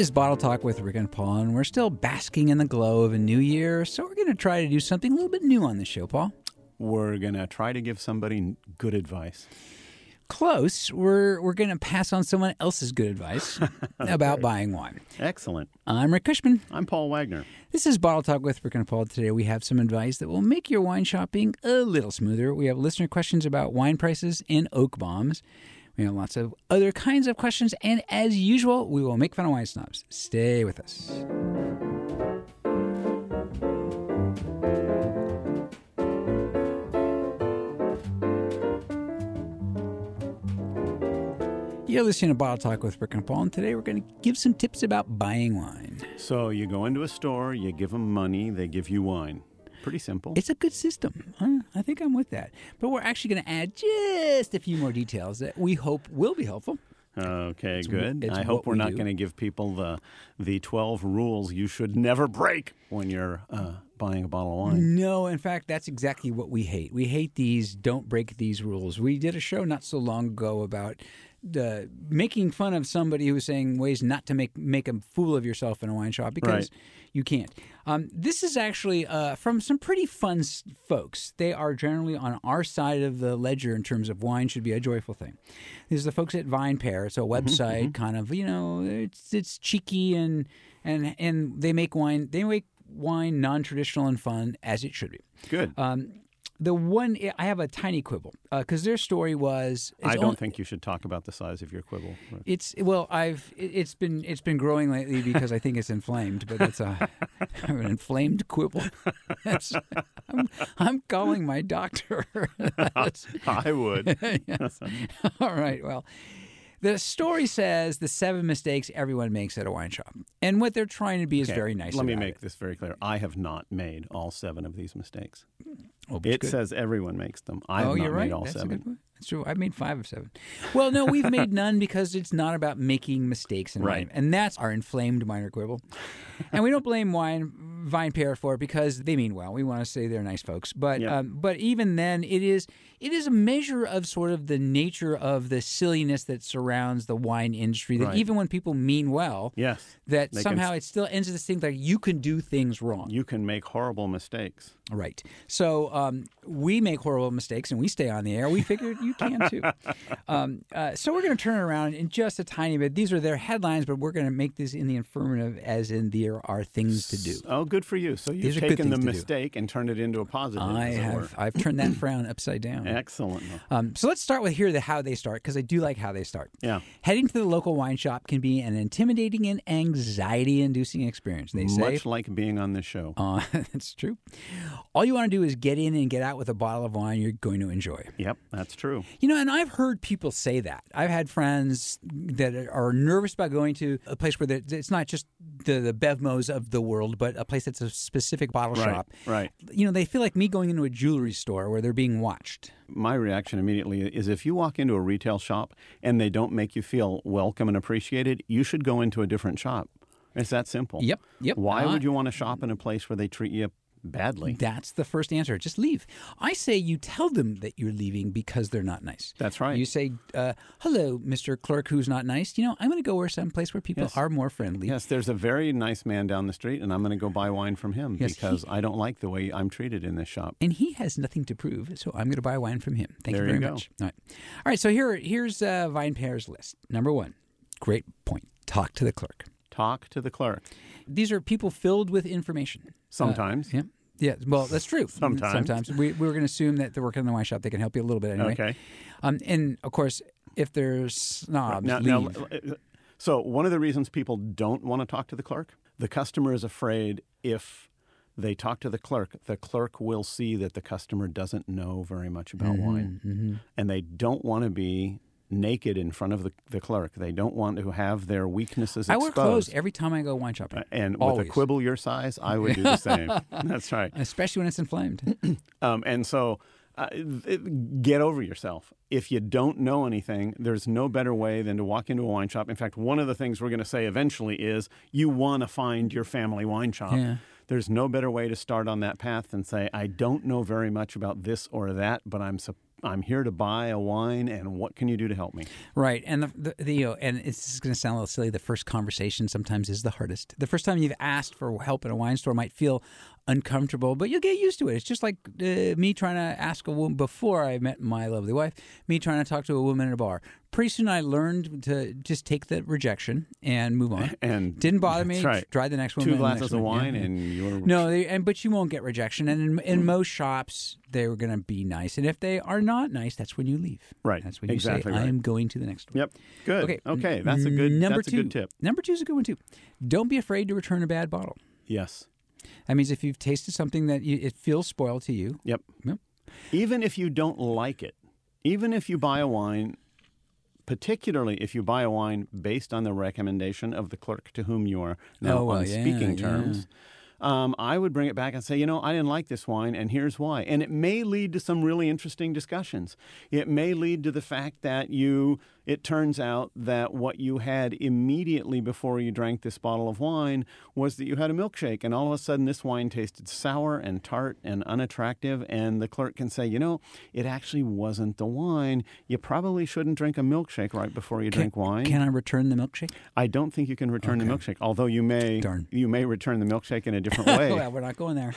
is Bottle Talk with Rick and Paul, and we're still basking in the glow of a new year, so we're going to try to do something a little bit new on the show, Paul. We're going to try to give somebody good advice. Close. We're we're going to pass on someone else's good advice about buying wine. Excellent. I'm Rick Cushman. I'm Paul Wagner. This is Bottle Talk with Rick and Paul. Today we have some advice that will make your wine shopping a little smoother. We have listener questions about wine prices and oak bombs. We have lots of other kinds of questions, and as usual, we will make fun of wine snobs. Stay with us. You're listening to Bottle Talk with Rick and Paul, and today we're going to give some tips about buying wine. So you go into a store, you give them money, they give you wine. Pretty simple. It's a good system. I think I'm with that. But we're actually going to add just a few more details that we hope will be helpful. Okay, good. it's I what hope we're we not going to give people the the 12 rules you should never break when you're uh, buying a bottle of wine. No, in fact, that's exactly what we hate. We hate these don't break these rules. We did a show not so long ago about uh, making fun of somebody who was saying ways not to make make a fool of yourself in a wine shop because Right. You can't. Um, this is actually uh, from some pretty fun s- folks. They are generally on our side of the ledger in terms of wine should be a joyful thing. These are the folks at Vine Pair. It's a website, kind of you know, it's it's cheeky and and and they make wine. They make wine non-traditional and fun as it should be. Good. Um, the one I have a tiny quibble uh, because their story was. I don't only- think you should talk about the size of your quibble. It's well, I've it- it's been it's been growing lately because I think it's inflamed, but it's a an inflamed quibble. I'm, I'm calling my doctor. I would. yes. All right. Well, the story says the seven mistakes everyone makes at a wine shop, and what they're trying to be is Okay, very nice. Let me make it. this very clear. I have not made all seven of these mistakes. Oh, It good. says everyone makes them. I oh, you're made right. all That's a seven. good point. That's true. I've made five of seven. Well, no, we've made none because it's not about making mistakes in Right. wine, and that's our inflamed minor quibble. and we don't blame wine Vine Pair for it because they mean well. We want to say they're nice folks, but Yeah. um, but even then, it is it is a measure of sort of the nature of the silliness that surrounds the wine industry. That Right. even when people mean well, Yes. that They somehow s- it still ends this thing like you can do things wrong. You can make horrible mistakes. Right. So um, we make horrible mistakes and we stay on the air. We figured you can too. Um, uh, so we're going to turn it around in just a tiny bit. These are their headlines, but we're going to make this in the affirmative, as in there are things to do. Oh, good for you. So you've These are good taken the things to do. mistake and turned it into a positive. I as it were. have. I've turned that frown upside down. Excellent. Um, so let's start with here the how they start because I do like how they start. Yeah. Heading to the local wine shop can be an intimidating and anxiety-inducing experience. They say. Much like being on this show. Uh, that's true. All you want to do is get in and get out with a bottle of wine you're going to enjoy. Yep, that's true. You know, and I've heard people say that. I've had friends that are nervous about going to a place where it's not just the, the Bevmos of the world, but a place that's a specific bottle Right, shop. right. You know, they feel like me going into a jewelry store where they're being watched. My reaction immediately is if you walk into a retail shop and they don't make you feel welcome and appreciated, you should go into a different shop. It's that simple. Yep, yep. Why Uh, would you want to shop in a place where they treat you badly? That's the first answer. Just leave. I say you tell them that you're leaving because they're not nice. That's right. You say, uh, "Hello, Mister Clerk, who's not nice. You know, I'm going to go where someplace where people Yes. are more friendly." Yes, there's a very nice man down the street, and I'm going to go buy wine from him Yes, because I don't like the way I'm treated in this shop. and he has nothing to prove, so I'm going to buy wine from him. Thank There you very you go. much. All right, all right. So here, here's uh, Vine Pair's list. Number one, great point. Talk to the clerk. Talk to the clerk. These are people filled with information. Sometimes. Yeah. Yeah, well, that's true. Sometimes. Sometimes. We, we were going to assume that they're working in the wine shop. They can help you a little bit anyway. Okay. Um, and of course, if there's snobs, Now, now, leave. uh, so one of the reasons people don't want to talk to the clerk, the customer is afraid if they talk to the clerk, the clerk will see that the customer doesn't know very much about Mm-hmm, wine, and they don't want to be naked in front of the, the clerk. They don't want to have their weaknesses exposed. I wear clothes every time I go wine shopping. Uh, and with a quibble your size, I would do the same. That's right. especially when it's inflamed. Um, and so uh, get over yourself. If you don't know anything, there's no better way than to walk into a wine shop. In fact, one of the things we're going to say eventually is you want to find your family wine shop. Yeah. There's no better way to start on that path than say, I don't know very much about this or that, but I'm I'm here to buy a wine, and what can you do to help me? Right, and the, the, the you know, and it's going to sound a little silly. The first conversation sometimes is the hardest. The first time you've asked for help in a wine store might feel uncomfortable, but you'll get used to it. It's just like uh, me trying to ask a woman before I met my lovely wife, me trying to talk to a woman in a bar. Pretty soon I learned to just take the rejection and move on. And Didn't bother me. right. Try the next one. Two glasses of wine, Yeah, and you're No, they, and but you won't get rejection. And in, in most shops, they're going to be nice. And if they are not nice, that's when you leave. Right, That's when you exactly say, I am going to the next one." Yep. Good. Okay. Okay. That's a good. Number that's two. a good tip. Number two is a good one too. Don't be afraid to return a bad bottle. Yes. That means if you've tasted something that you, it feels spoiled to you, Yep. Yep. Even if you don't like it, even if you buy a wine, particularly if you buy a wine based on the recommendation of the clerk to whom you are now Oh, well, on yeah, speaking yeah. terms. Um, I would bring it back and say, you know, I didn't like this wine, and here's why. And it may lead to some really interesting discussions. It may lead to the fact that you, it turns out that what you had immediately before you drank this bottle of wine was that you had a milkshake, and all of a sudden this wine tasted sour and tart and unattractive. And the clerk can say, you know, it actually wasn't the wine. You probably shouldn't drink a milkshake right before you drink wine. can I return the milkshake? I don't think you can return the milkshake, although you may Darn. you may return the milkshake in a different way. well, we're not going there.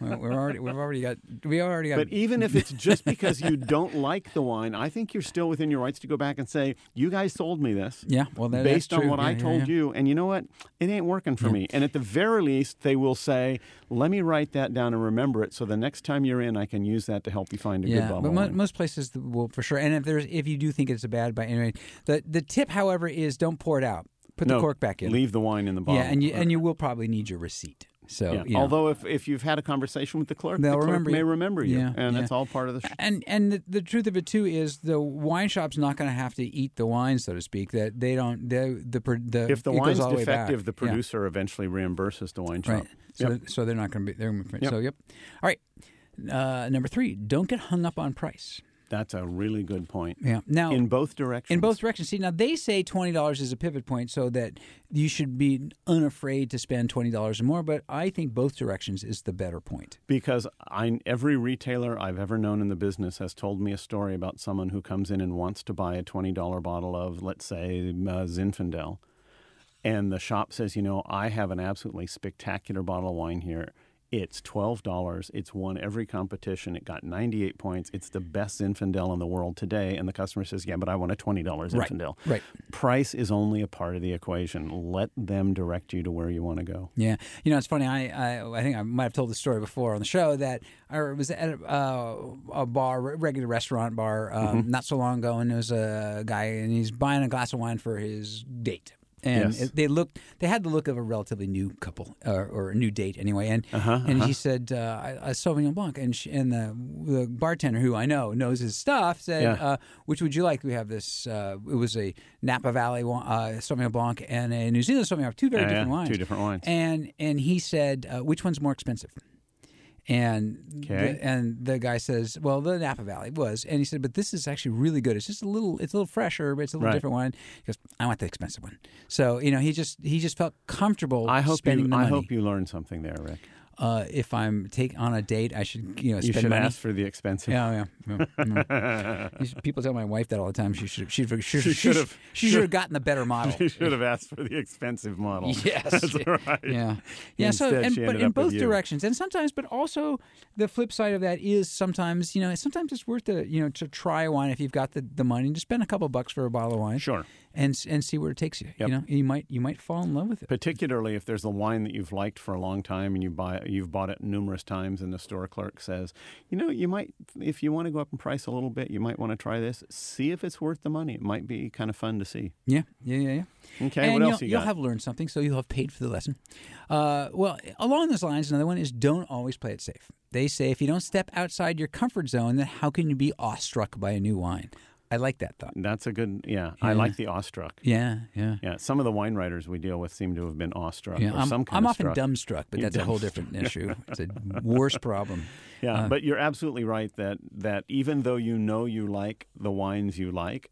we're already we've already got we already got. But even if it's just because you don't like the wine, I think you're still within your rights to go back and say, "You guys sold me this." yeah, well, that, Based on what Yeah, I yeah, told yeah. you, and you know what, it ain't working for me. And at the very least, they will say, "Let me write that down and remember it, so the next time you're in, I can use that to help you find a good Yeah, bottle." but most places will for sure. And if there's if you do think it's a bad by anyway, the the tip, however, is don't pour it out. Put no, the cork back in. Leave the wine in the bottle. yeah, and you and you will probably need your receipt. So Yeah. you know. Although if, if you've had a conversation with the clerk, the clerk remember may you. remember you, Yeah, and yeah. that's all part of the. Sh- and and the, the truth of it too is the wine shop's not going to have to eat the wine, so to speak. That they don't. They, the the if the wine's the defective, the producer eventually reimburses the wine shop. Right. So, Yep. so they're not going to be. They're Yep. so yep. All right. Uh, number three, don't get hung up on price. That's a really good point. Yeah. Now, In both directions. in both directions. See, now they say twenty dollars is a pivot point, so that you should be unafraid to spend twenty dollars or more. But I think both directions is the better point. because I, every retailer I've ever known in the business has told me a story about someone who comes in and wants to buy a $20 bottle of, let's say, uh, Zinfandel. And the shop says, you know, I have an absolutely spectacular bottle of wine here. It's $12. It's won every competition. It got 98 points. It's the best Zinfandel in the world today. And the customer says, yeah, but I want a $20 Right, Zinfandel. right. Price is only a part of the equation. Let them direct you to where you want to go. Yeah, you know it's funny. I I, I think I might have told the story before on the show that I was at a, uh, a bar, regular restaurant bar, um, Mm-hmm. not so long ago, and there was a guy and he's buying a glass of wine for his date. And Yes. it- they looked. They had the look of a relatively new couple, or, or a new date anyway. And Uh-huh, and he said, uh, "A Sauvignon Blanc." And she, and the, the bartender, who I know knows his stuff, said, Yeah. uh, "Which would you like?" We have this. Uh, it was a Napa Valley uh, Sauvignon Blanc and a New Zealand Sauvignon Blanc, two very Yeah, different yeah, wines. two different wines. And and he said, uh, "Which one's more expensive?" And Okay. the, and the guy says, "Well, the Napa Valley was." And he said, "But this is actually really good. It's just a little, it's a little fresher, but it's a little Right. different wine." He goes, "I want the expensive one." So you know, he just he just felt comfortable I hope spending you. I money. hope you learned something there, Rick. Uh, if I'm take on a date, I should you know You should money. ask for the expensive. Yeah, yeah. yeah, yeah. Should- People tell my wife that all the time. She should. She should. She, She should should've- She should have gotten the better model. She should have asked for the expensive model. Yes. That's right. Yeah. Yeah. so, and, but in both directions, and sometimes, but also the flip side of that is sometimes, you know, sometimes it's worth the, you know, to try wine if you've got the, the money to spend a couple bucks for a bottle of wine, Sure. And and see where it takes you. Yep. You know, you might you might fall in love with it. Particularly if there's a wine that you've liked for a long time and you buy you've bought it numerous times and the store clerk says, you know, you might if you want to go up in price a little bit, you might want to try this. See if it's worth the money. It might be kind of fun to see. Yeah, yeah, yeah, yeah. Okay, and what you'll, else you you'll have learned something, so you'll have paid for the lesson. Uh, well, along those lines, another one is don't always play it safe. They say if you don't step outside your comfort zone, then how can you be awestruck by a new wine? I like that thought. That's a good yeah. I like the awestruck. Yeah, yeah. Yeah, some of the wine writers we deal with seem to have been awestruck Yeah, or I'm, some kind I'm of often struck. dumbstruck, but that's a whole different issue. It's a worse problem. Yeah, Uh, but you're absolutely right that that even though you know you like the wines you like,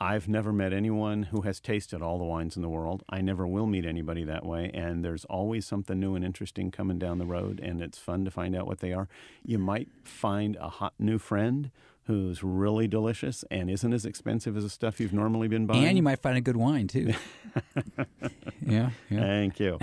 I've never met anyone who has tasted all the wines in the world. I never will meet anybody that way, and there's always something new and interesting coming down the road, and it's fun to find out what they are. You might find a hot new friend who's really delicious and isn't as expensive as the stuff you've normally been buying. And you might find a good wine too. yeah, yeah. Thank you.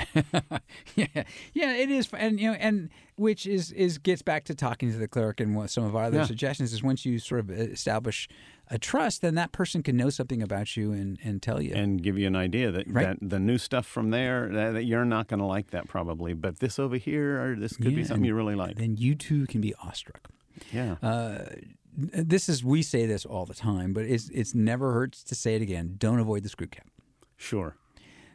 yeah, yeah, it is, and you know, and which is is gets back to talking to the clerk and what some of our other Yeah. suggestions is once you sort of establish a trust, then that person can know something about you and and tell you. and give you an idea that, Right. that the new stuff from there that, that you're not going to like that probably, but this over here or this could Yeah, be something you really like. then you too can be awestruck. Yeah. Uh, this is we say this all the time, but it's it's never hurts to say it again. Don't avoid the screw cap. sure.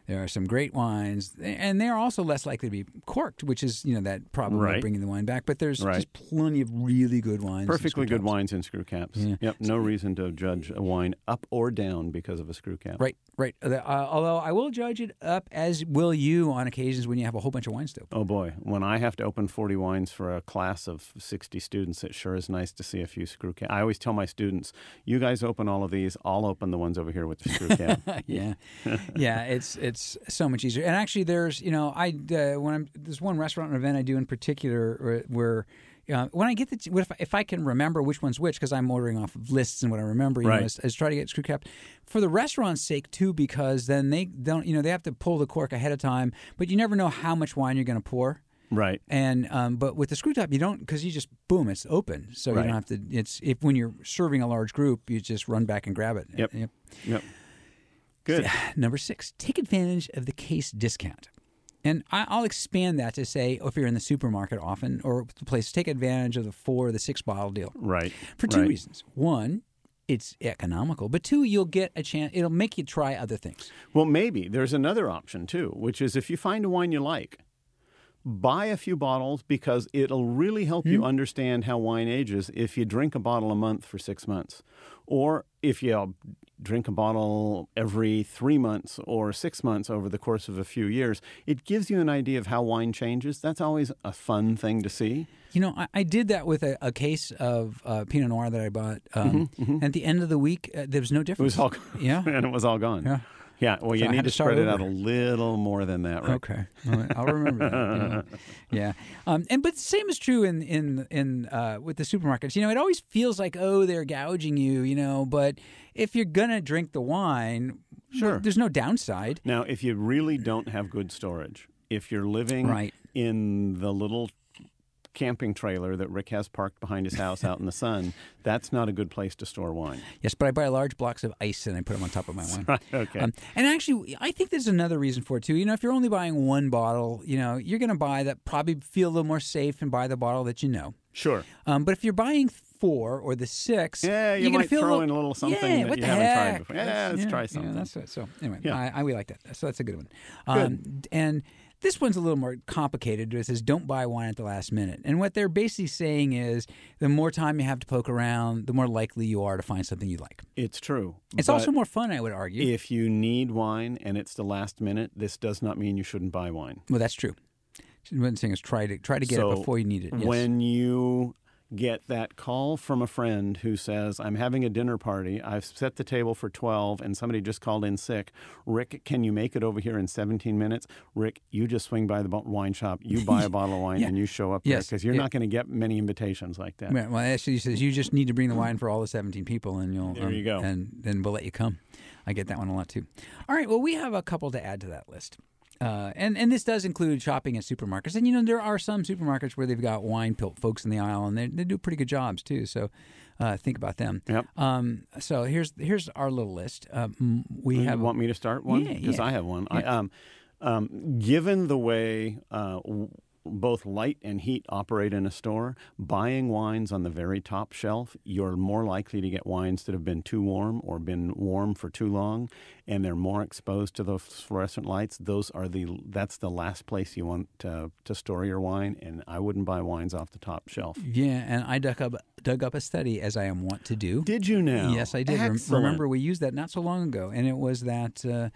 There are some great wines, and they're also less likely to be corked, which is you know that problem Right. of bringing the wine back. But there's Right. just plenty of really good wines. Perfectly good caps. wines in screw caps. Yeah. Yep. No reason to judge a wine up or down because of a screw cap. Right, right. Uh, although I will judge it up, as will you, on occasions when you have a whole bunch of wines to open. Oh boy, when I have to open 40 wines for a class of 60 students, it sure is nice to see a few screw caps. I always tell my students, you guys open all of these, I'll open the ones over here with the screw cap. yeah, yeah. It's it's so much easier. And actually, there's you know I uh, when I'm there's one restaurant event I do in particular where. where uh, when I get the if I, if I can remember which one's which because I'm ordering off of lists and what I remember, you Right. know, is, is try to get screw cap for the restaurant's sake too because then they don't you know they have to pull the cork ahead of time, but you never know how much wine you're going to pour. right. And um, but with the screw top, you don't because you just boom, it's open, so you don't have to. It's if when you're serving a large group, you just run back and grab it. Yep. Yep. Good. Number six, take advantage of the case discount. And I'll expand that to say, if you're in the supermarket often or the place, take advantage of the four or the six bottle deal Right. for two right. reasons. One, it's economical, but two, you'll get a chance. It'll make you try other things. Well, maybe there's another option too, which is if you find a wine you like, buy a few bottles because it'll really help Hmm? you understand how wine ages if you drink a bottle a month for six months. Or if you drink a bottle every three months or six months over the course of a few years, it gives you an idea of how wine changes. That's always a fun thing to see. You know, I, I did that with a, a case of uh, Pinot Noir that I bought. Um, At the end of the week, uh, there was no difference. It was all Yeah. and it was all gone. Yeah. Yeah, well, you So need to to start spread it out a little more than that, right? Okay, right. I'll remember that. Yeah, yeah. Um, and but the same is true in in in uh, with the supermarkets. You know, it always feels like oh they're gouging you. You know, but if you're gonna drink the wine, Sure. there's no downside. Now, if you really don't have good storage, if you're living Right. in the little camping trailer that Rick has parked behind his house out in the sun, that's not a good place to store wine. Yes, but I buy large blocks of ice and I put them on top of my wine. Right, okay. Um, and actually, I think there's another reason for it too. You know, if you're only buying one bottle, you know, you're going to buy that probably feel a little more safe and buy the bottle that you know. sure. Um, but if you're buying four or the six, Yeah, you you're gonna might feel throw little, in a little something yeah, that what you the haven't tried before. Yeah, let's try yeah, something. that's it. So anyway, Yeah. I, I we like that. So that's a good one. Um, and this one's a little more complicated. It says don't buy wine at the last minute. And what they're basically saying is the more time you have to poke around, the more likely you are to find something you like. It's true. It's also more fun, I would argue. if you need wine and it's the last minute, this does not mean you shouldn't buy wine. well, that's true. One thing is try to try to get So it before you need it. Yes. When you get that call from a friend who says, I'm having a dinner party, I've set the table for 12, and somebody just called in sick. Rick, can you make it over here in 17 minutes? Rick, you just swing by the wine shop, you buy a bottle of wine, Yeah. and you show up there because you're Yeah. not going to get many invitations like that. Well, well, actually, he says you just need to bring the wine for all the seventeen people, and you'll. There um, you go. And then we'll let you come. I get that one a lot too. All right. Well, we have a couple to add to that list. Uh, and and this does include shopping at supermarkets, and you know there are some supermarkets where they've got wine pilt folks in the aisle, and they, they do pretty good jobs too. So uh, think about them. Yep. Um, so here's here's our little list. Um, we You have want me to start one? Because yeah. I have one. I, um, um, given the way uh, both light and heat operate in a store, buying wines on the very top shelf, you're more likely to get wines that have been too warm or been warm for too long, and they're more exposed to the fluorescent lights. Those are the that's the last place you want to, to store your wine, and I wouldn't buy wines off the top shelf. yeah, and I dug up dug up a study as I am wont to do. Did you now? Yes, I did. Rem-. Remember, we used that not so long ago, and it was that uh,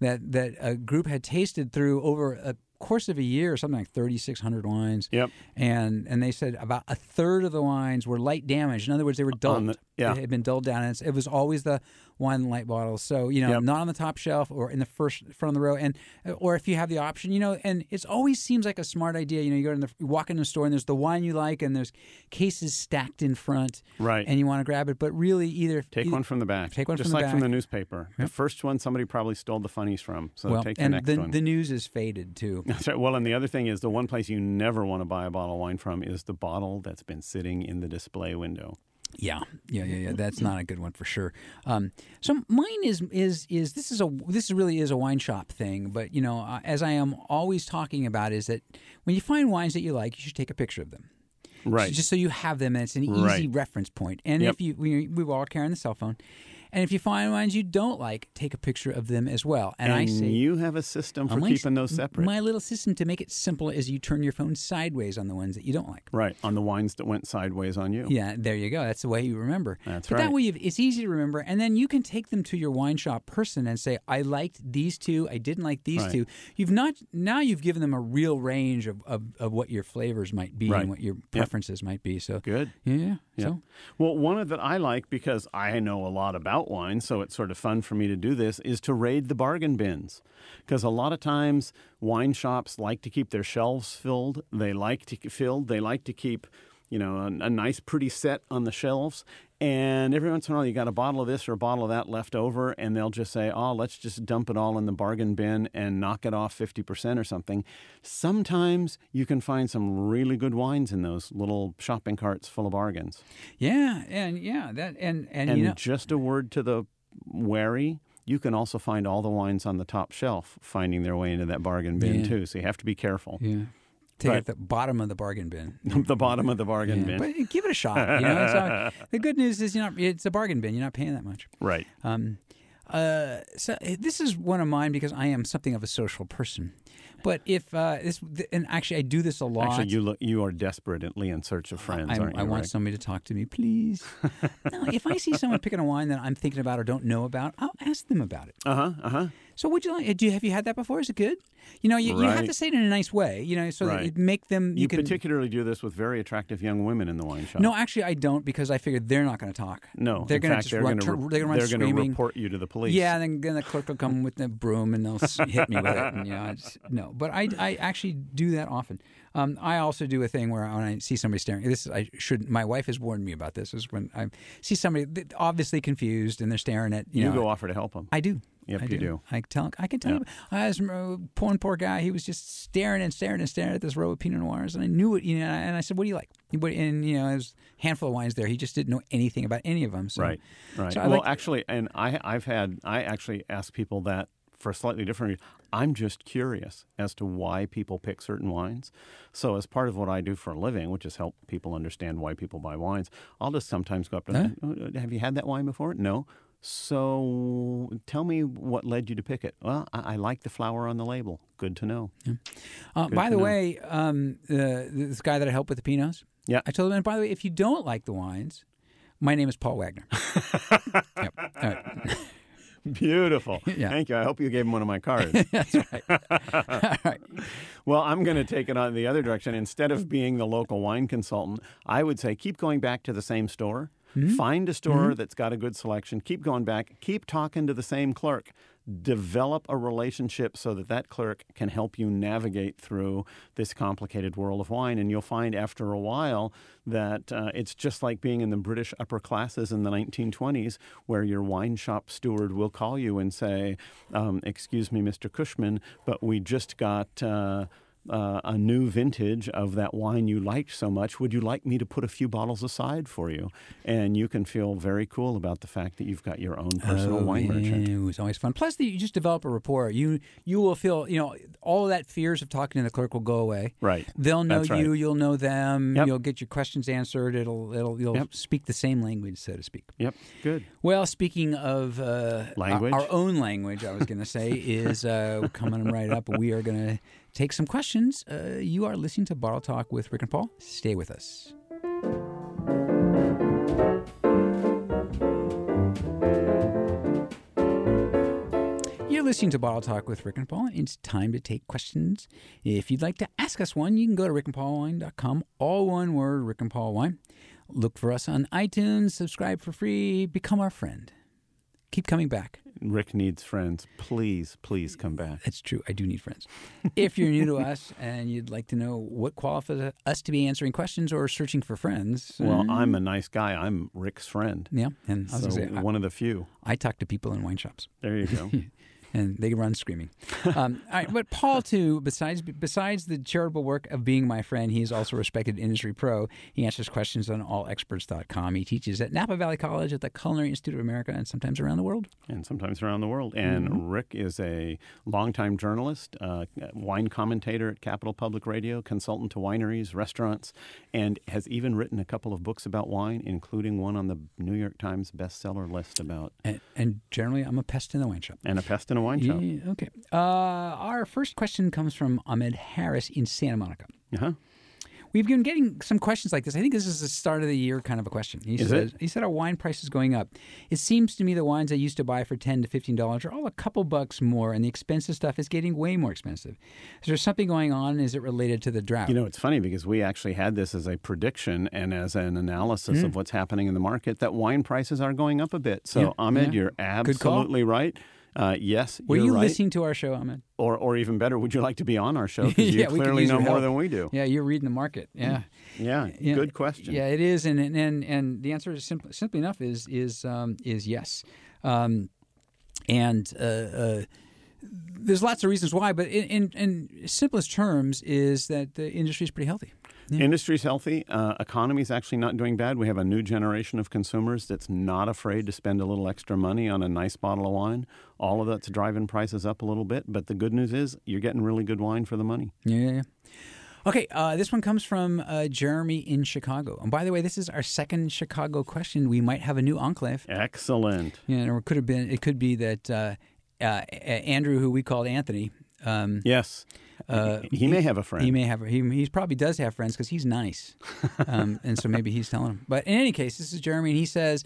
that that a group had tasted through over a course of a year, something like 3,600 wines. Yep. And and they said about a third of the wines were light damaged. In other words, they were dulled. the- yeah. They had been dulled down. And it was always the wine light bottles. So, you know, Yep. not on the top shelf or in the first front of the row. And or if you have the option, you know, and it always seems like a smart idea. You know, you go in the you walk in the store and there's the wine you like and there's cases stacked in front. Right. And you want to grab it. But really either Take either- one from the back. Take one just from the like from the newspaper. The first one somebody probably stole the funnies from. So well, take the and next the, one. the news is faded too. That's right. Well, and the other thing is the one place you never want to buy a bottle of wine from is the bottle that's been sitting in the display window. Yeah, yeah, yeah, yeah. That's not a good one for sure. Um, so mine is is is this is a this really is a wine shop thing, but you know, uh, as I am always talking about, is that when you find wines that you like, you should take a picture of them, Right. just so you have them and it's an easy Right. reference point. And Yep. if you we, we all carrying the cell phone, and if you find wines you don't like, take a picture of them as well. And, I say you have a system for keeping those separate. My little system to make it simple is you turn your phone sideways on the ones that you don't like. right. On the wines that went sideways on you. Yeah, there you go. That's the way you remember. That's but that way you've, it's easy to remember, and then you can take them to your wine shop person and say, "I liked these two. I didn't like these Right. two. You've not now you've given them a real range of, of, of what your flavors might be Right. and what your preferences might be. So Good. yeah, yeah. So Well, one of that I like because I know a lot about wine, so it's sort of fun for me to do this, is to raid the bargain bins. Because a lot of times wine shops like to keep their shelves filled. They like to filled. They like to keep, you know, a, a nice, pretty set on the shelves. And every once in a while, you got a bottle of this or a bottle of that left over, and they'll just say, "Oh, let's just dump it all in the bargain bin and knock it off fifty percent or something." Sometimes you can find some really good wines in those little shopping carts full of bargains. yeah, and yeah, that and and, And you know, just a word to the wary, you can also find all the wines on the top shelf finding their way into that bargain bin Yeah. too. So you have to be careful. yeah, take it at the bottom of the bargain bin. the bottom of the bargain Yeah, bin. But give it a shot. You know, the good news is you're not. It's a bargain bin. You're not paying that much. right. Um, uh, so uh, this is one of mine because I am something of a social person. But if uh, this, and actually, I do this a lot. Actually, you look, you are desperately in search of friends, I'm- aren't you? I want Rick? somebody to talk to me, please. no, if I see someone picking a wine that I'm thinking about or don't know about, I'll ask them about it. Uh huh. Uh huh. So, would you like? Do you have you had that before? Is it good? You know, you, you have to say it in a nice way. You know, so that Right. it make them. You, You, can. particularly do this with very attractive young women in the wine shop. no, actually, I don't because I figured they're not going to talk. no. they're in gonna fact, just they're run. going to they're going to run they're gonna report you to the police. Yeah, then, then the clerk will come with the broom and they'll hit me with it. And, you know, it's, no, but I, I actually do that often. Um, I also do a thing where when I see somebody staring, this I should. My wife has warned me about this. Is when I see somebody obviously confused and they're staring at you, You know. go offer to help them. I do. Yep, I you do. I tell. I can tell Yeah. you. I was uh, poor poor guy. He was just staring and staring and staring at this row of Pinot Noirs, and I knew it. You know, and I said, "What do you like?" And you know, there's a handful of wines there. He just didn't know anything about any of them. So. Right, right. So well, like- actually, and I, I've had, I actually ask people that for a slightly different reason. I'm just curious as to why people pick certain wines. So, as part of what I do for a living, which is help people understand why people buy wines, I'll just sometimes go up to them. "Oh, Have you had that wine before? No. So, tell me what led you to pick it. Well, I, I like the flower on the label. Good to know. Uh, by to the know. way, um, uh, this guy that I helped with the Pinots, Yeah. I told him. And by the way, if you don't like the wines, my name is Paul Wagner. yep. All right. Beautiful. Yeah. Thank you. I hope you gave him one of my cards. That's right. All right. Well, I'm going to take it on the other direction. Instead of being the local wine consultant, I would say keep going back to the same store. Find a store that's got a good selection. Keep going back. Keep talking to the same clerk. Develop a relationship so that that clerk can help you navigate through this complicated world of wine. And you'll find after a while that uh, it's just like being in the British upper classes in the 1920s, where your wine shop steward will call you and say, um, Excuse me, Mr. Cushman, but we just got. Uh, uh, a new vintage of that wine you liked so much. Would you like me to put a few bottles aside for you? And you can feel very cool about the fact that you've got your own personal Oh, wine merchant. It was always fun. Plus, the, you just develop a rapport. You you will feel you know all of that fears of talking to the clerk will go away. Right. They'll know That's right. you. You'll know them. Yep. You'll get your questions answered. It'll it'll you'll Yep. speak the same language, so to speak. Yep. Good. Well, speaking of uh, Language? our, our own language, I was going to say is uh, coming right up. We are going to take some questions. Uh, you are listening to Bottle Talk with Rick and Paul. Stay with us. You You're listening to Bottle Talk with Rick and Paul. It's time to take questions. If you'd like to ask us one, you can go to rickandpaulwine.com, all one word, Rick and Paul Wine. Look for us on iTunes, subscribe for free, become our friend. Keep coming back. Rick needs friends. Please, please come back. That's true. I do need friends. if you're new to us and you'd like to know what qualifies us to be answering questions or searching for friends, Well, uh, I'm a nice guy. I'm Rick's friend. yeah, and I was So say, I- one of the few. I talk to people in wine shops. There you go. and they run screaming. Um, all right, but Paul too, besides besides the charitable work of being my friend, he is also a respected industry pro. He answers questions on allexperts.com. He teaches at Napa Valley College, at the Culinary Institute of America, and sometimes around the world. and sometimes around the world. And Mm-hmm. Rick is a longtime journalist, uh, wine commentator at Capital Public Radio, consultant to wineries, restaurants, and has even written a couple of books about wine, including one on the New York Times bestseller list about And, and generally, I'm a pest in the wine shop. and a pest in a wine shop. Yeah, okay. Uh, our first question comes from Ahmed Harris in Santa Monica. Uh-huh. We've been getting some questions like this. I think this is the start of the year kind of a question. He Is says, it? He said our wine price is going up. It seems to me the wines I used to buy for ten to fifteen dollars are all a couple bucks more, and the expensive stuff is getting way more expensive. Is there something going on? Is it related to the drought? You know, it's funny because we actually had this as a prediction and as an analysis Hmm. of what's happening in the market that wine prices are going up a bit. So, Yeah, Ahmed, yeah. you're absolutely right. Uh, yes, Were you right. listening to our show, Ahmed? Or, or even better, would you like to be on our show? Because Yeah, you clearly know more than we do. Yeah, you're reading the market. Yeah. Yeah, Yeah, good question. Yeah, it is, and and and, and the answer is simply simply enough is is um, is yes, um, and uh, uh, there's lots of reasons why, but in, in in simplest terms is that the industry is pretty healthy. Industry's healthy. Uh, economy's actually not doing bad. We have a new generation of consumers that's not afraid to spend a little extra money on a nice bottle of wine. All of that's driving prices up a little bit. But the good news is you're getting really good wine for the money. Yeah. yeah, yeah. Okay, uh, this one comes from uh, Jeremy in Chicago. And by the way, this is our second Chicago question. We might have a new enclave. Excellent. Yeah, or it could have been. It could be that uh, uh, Andrew, who we called Anthony, um, Yes. Uh, he, may have a friend. He may have. He, he probably does have friends because he's nice, um, and so maybe he's telling him. But in any case, this is Jeremy, and he says,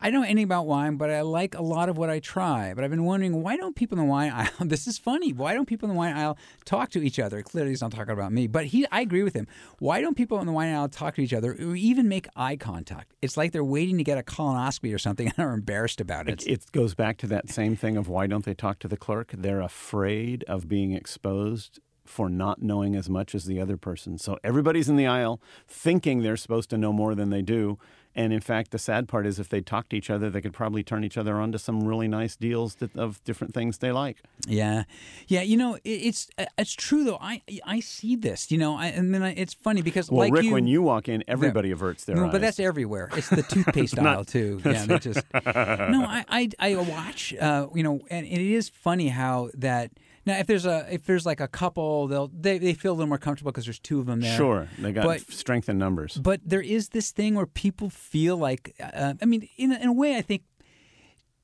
"I don't know anything about wine, but I like a lot of what I try. But I've been wondering why don't people in the wine aisle? This is funny. Why don't people in the wine aisle talk to each other? Clearly, he's not talking about me, but he. I agree with him. Why don't people in the wine aisle talk to each other or even make eye contact? It's like they're waiting to get a colonoscopy or something and are embarrassed about it. It goes back to that same thing of why don't they talk to the clerk? They're afraid of being exposed for not knowing as much as the other person. So everybody's in the aisle thinking they're supposed to know more than they do. And in fact, the sad part is if they talk to each other, they could probably turn each other on to some really nice deals that, of different things they like. Yeah, yeah. You know, it, it's uh, it's true though. I I see this. You know, I, and then I, it's funny because Well, like Rick, you, when you walk in, everybody averts their no, eyes. but that's everywhere. It's the toothpaste aisle too. Yeah, they just no. I I, I watch. Uh, you know, and it is funny how that. Now, if there's a if there's like a couple, they'll they, they feel a little more comfortable because there's two of them there. Sure, they got But- strength in numbers. But there is this thing where people feel like, uh, I mean, in a, in a way, I think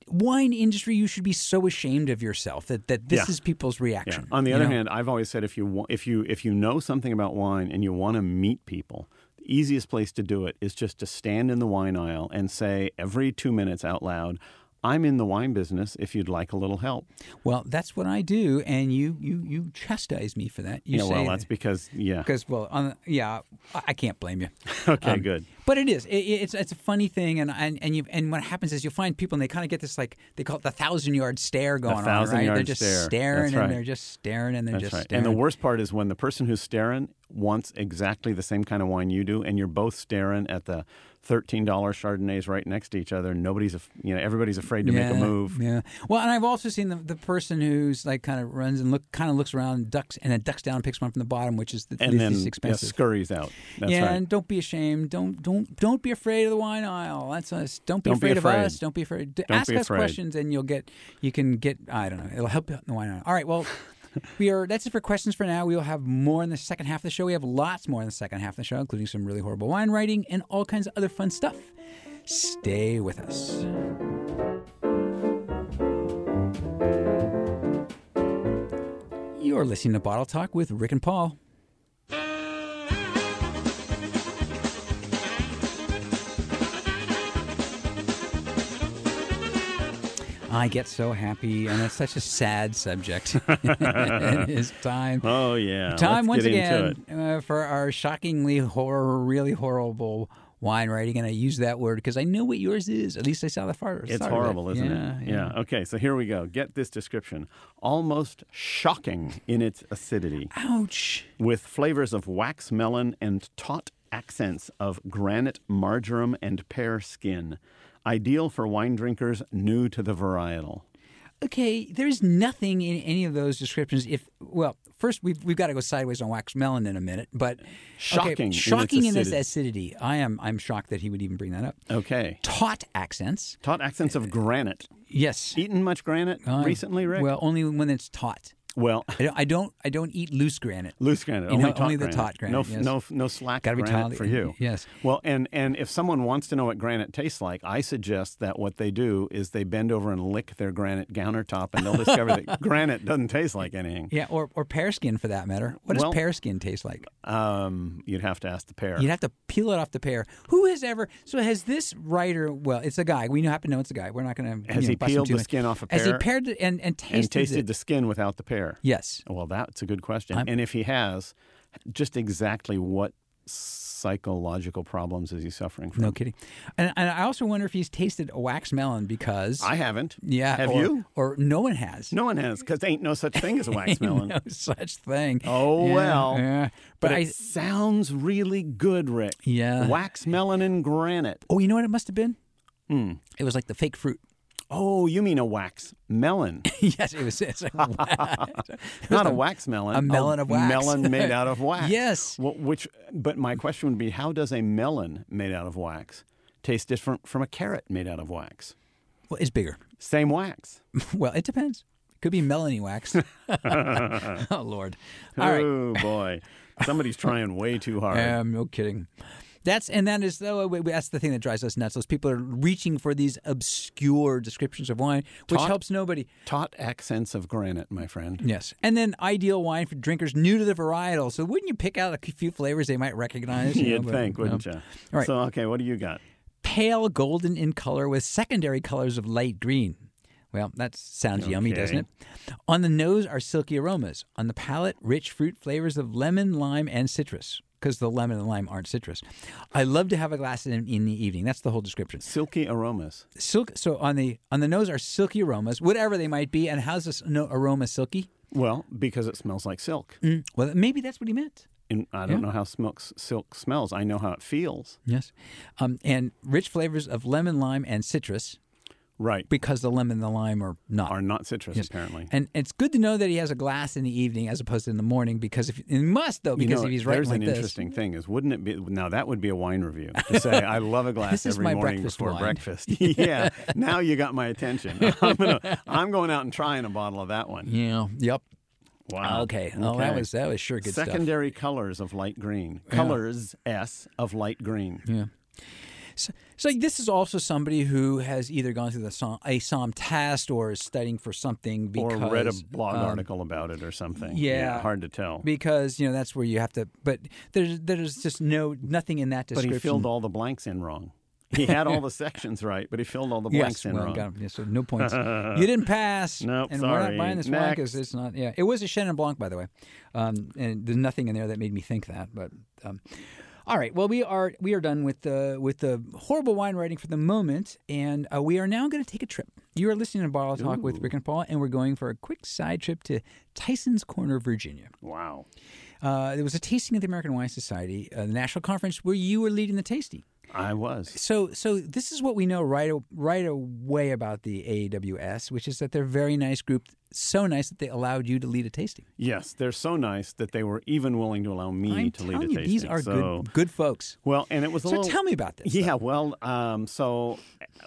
wine industry, you should be so ashamed of yourself that, that this Yeah. is people's Yeah. reaction. On the other know? hand, I've always said if you if you if you know something about wine and you want to meet people, the easiest place to do it is just to stand in the wine aisle and say every two minutes out loud, "I'm in the wine business. If you'd like a little help." Well, that's what I do, and you you you chastise me for that. You yeah, well, that's because yeah. because well, on, yeah, I can't blame you. Okay, Um, good. But it is. It, it's it's a funny thing, and and and you and what happens is you find people, and they kind of get this like they call it the thousand yard stare going on, thousand right? they're just stare. staring, That's and they're just staring, and they're That's just right. staring. And the worst part is when the person who's staring wants exactly the same kind of wine you do, and you're both staring at the thirteen dollars Chardonnays right next to each other. Nobody's, af- you know, everybody's afraid to make a move. Yeah. Well, and I've also seen the, the person who's like kind of runs and look kind of looks around, and ducks, and then ducks down and picks one from the bottom, which is the And least then yeah, expensive. scurries out. That's yeah, right. and don't be ashamed. Don't don't don't be afraid of the wine aisle. That's us. Don't be Don't be afraid of us. Don't be afraid. Don't Ask be us afraid. questions, and you'll get. You can get. I don't know. It'll help you out in the wine aisle. All right. Well, we are. That's it for questions for now. We will have more in the second half of the show. We have lots more in the second half of the show, including some really horrible wine writing and all kinds of other fun stuff. Stay with us. You're listening to Bottle Talk with Rick and Paul. I get so happy, and it's such a sad subject. it is time. Oh yeah. Time Let's once get into it. again uh, for our shockingly horror, really horrible wine writing, and I use that word because I know what yours is. At least I saw the far. It's horrible, it. isn't yeah, it? Yeah. Okay, so here we go. Get this description. Almost shocking in its acidity, Ouch. with flavors of wax melon and taut accents of granite marjoram and pear skin. Ideal for wine drinkers new to the varietal. Okay, there's nothing in any of those descriptions. If well, first we've we've got to go sideways on wax melon in a minute, but okay, Shocking in its shocking in its acidity. acidity. I am I'm shocked that he would even bring that up. Okay. Taut accents, Taut accents of granite. yes. Eaten much granite Uh, recently, Rick? Well, only when it's taut. Well I don't I don't, I don't eat loose granite. Loose granite, You only, know, only the granite. taut granite, No, yes. no, no slack Gotta be granite taut, for you. yes. Well, and and if someone wants to know what granite tastes like, I suggest that what they do is they bend over and lick their granite countertop, and they'll discover that granite doesn't taste like anything. Yeah, or or pear skin for that matter. What does Well- pear skin taste like? Um, you'd have to ask the pear. You'd have to peel it off the pear. Who has ever? So has this writer? Well, it's a guy. We happen to know it's a guy. We're not going to. Has you know, he peeled the much. skin off a pear? Has he pear paired and and tasted, and tasted it? the skin without the pear. Yes. Well, that's a good question. and if he has, just exactly what psychological problems is he suffering from? No kidding. And, and I also wonder if he's tasted a wax melon because I haven't. yeah. Have or, you? Or no one has. No one has, because there ain't no such thing as a wax melon. no such thing. Oh, Yeah, well. yeah. But, But, it I. sounds really good, Rick. Yeah. Wax melon and granite. Oh, you know what it must have been? Hmm. It was like the fake fruit. Oh, you mean a wax melon, yes, it was. It's a, not a wax melon. a melon of wax. Melon made out of wax. Yes. Well, which, but my question would be, how does a melon made out of wax taste different from a carrot made out of wax? well, it's bigger. Same wax. Well, it depends. Could be melony wax. oh Lord! All right. Oh boy, somebody's trying way too hard. Um, no kidding. That's and that is though that's the thing that drives us nuts. Those people are reaching for these obscure descriptions of wine, which Taut- helps nobody. Taut accents of granite, my friend. Yes, and then ideal wine for drinkers new to the varietal. So wouldn't you pick out a few flavors they might recognize? You You'd but, think, wouldn't no. you? All right. So, okay, what do you got? Pale golden in color with secondary colors of light green. Well, that sounds yummy, doesn't it? On the nose are silky aromas. On the palate, rich fruit flavors of lemon, lime, and citrus. Because the lemon and lime aren't citrus. I love to have a glass in, in the evening. That's the whole description. Silky aromas. Silk. So on the on the nose are silky aromas, whatever they might be. And how's this no, aroma silky? Well, because it smells like silk. Mm, well, maybe that's what he meant. And I don't know how silk, silk smells. I know how it feels. Yes, um, and rich flavors of lemon, lime, and citrus. Right. Because the lemon and the lime are not. Are not citrus, Yes. apparently. And it's good to know that he has a glass in the evening as opposed to in the morning because if he must though You because know, if he's writing there's an interesting thing is, wouldn't it be now that would be a wine review to say I love a glass every morning breakfast before wine." breakfast. yeah, now you got my attention. I'm gonna, I'm going out and trying a bottle of that one. Yeah. Yep. Wow. Okay. Oh, that was that was sure good Secondary colors of light green. Colors S of light green. Yeah. So, so this is also somebody who has either gone through the Somm, a Somm test or is studying for something because or read a blog um, article about it or something. yeah. hard to tell. because you know that's where you have to. But there's there's just no nothing in that description. But he filled all the blanks in wrong. He had all the sections right, but he filled all the blanks Yes, in well, wrong. got. Yeah, so no points. you didn't pass. Nope, and we're sorry. not buying this wine because it's not. Yeah, it was a Chenin Blanc, by the way, um, and there's nothing in there that made me think that. But um, all right, well, we are we are done with the with the horrible wine writing for the moment, and uh, we are now going to take a trip. You are listening to Bottle Talk with Rick and Paul, and we're going for a quick side trip to Tyson's Corner, Virginia. Wow. Uh, there was a tasting at the American Wine Society, uh, the national conference, where you were leading the tasting. I was. So, so this is what we know right right away about the AWS, which is that they're a very nice group. So nice that they allowed you to lead a tasting. Yes, they're so nice that they were even willing to allow me I'm to lead a you, tasting. these are so, good good folks. Well, and it was a So little. tell me about this. Yeah, well, um, so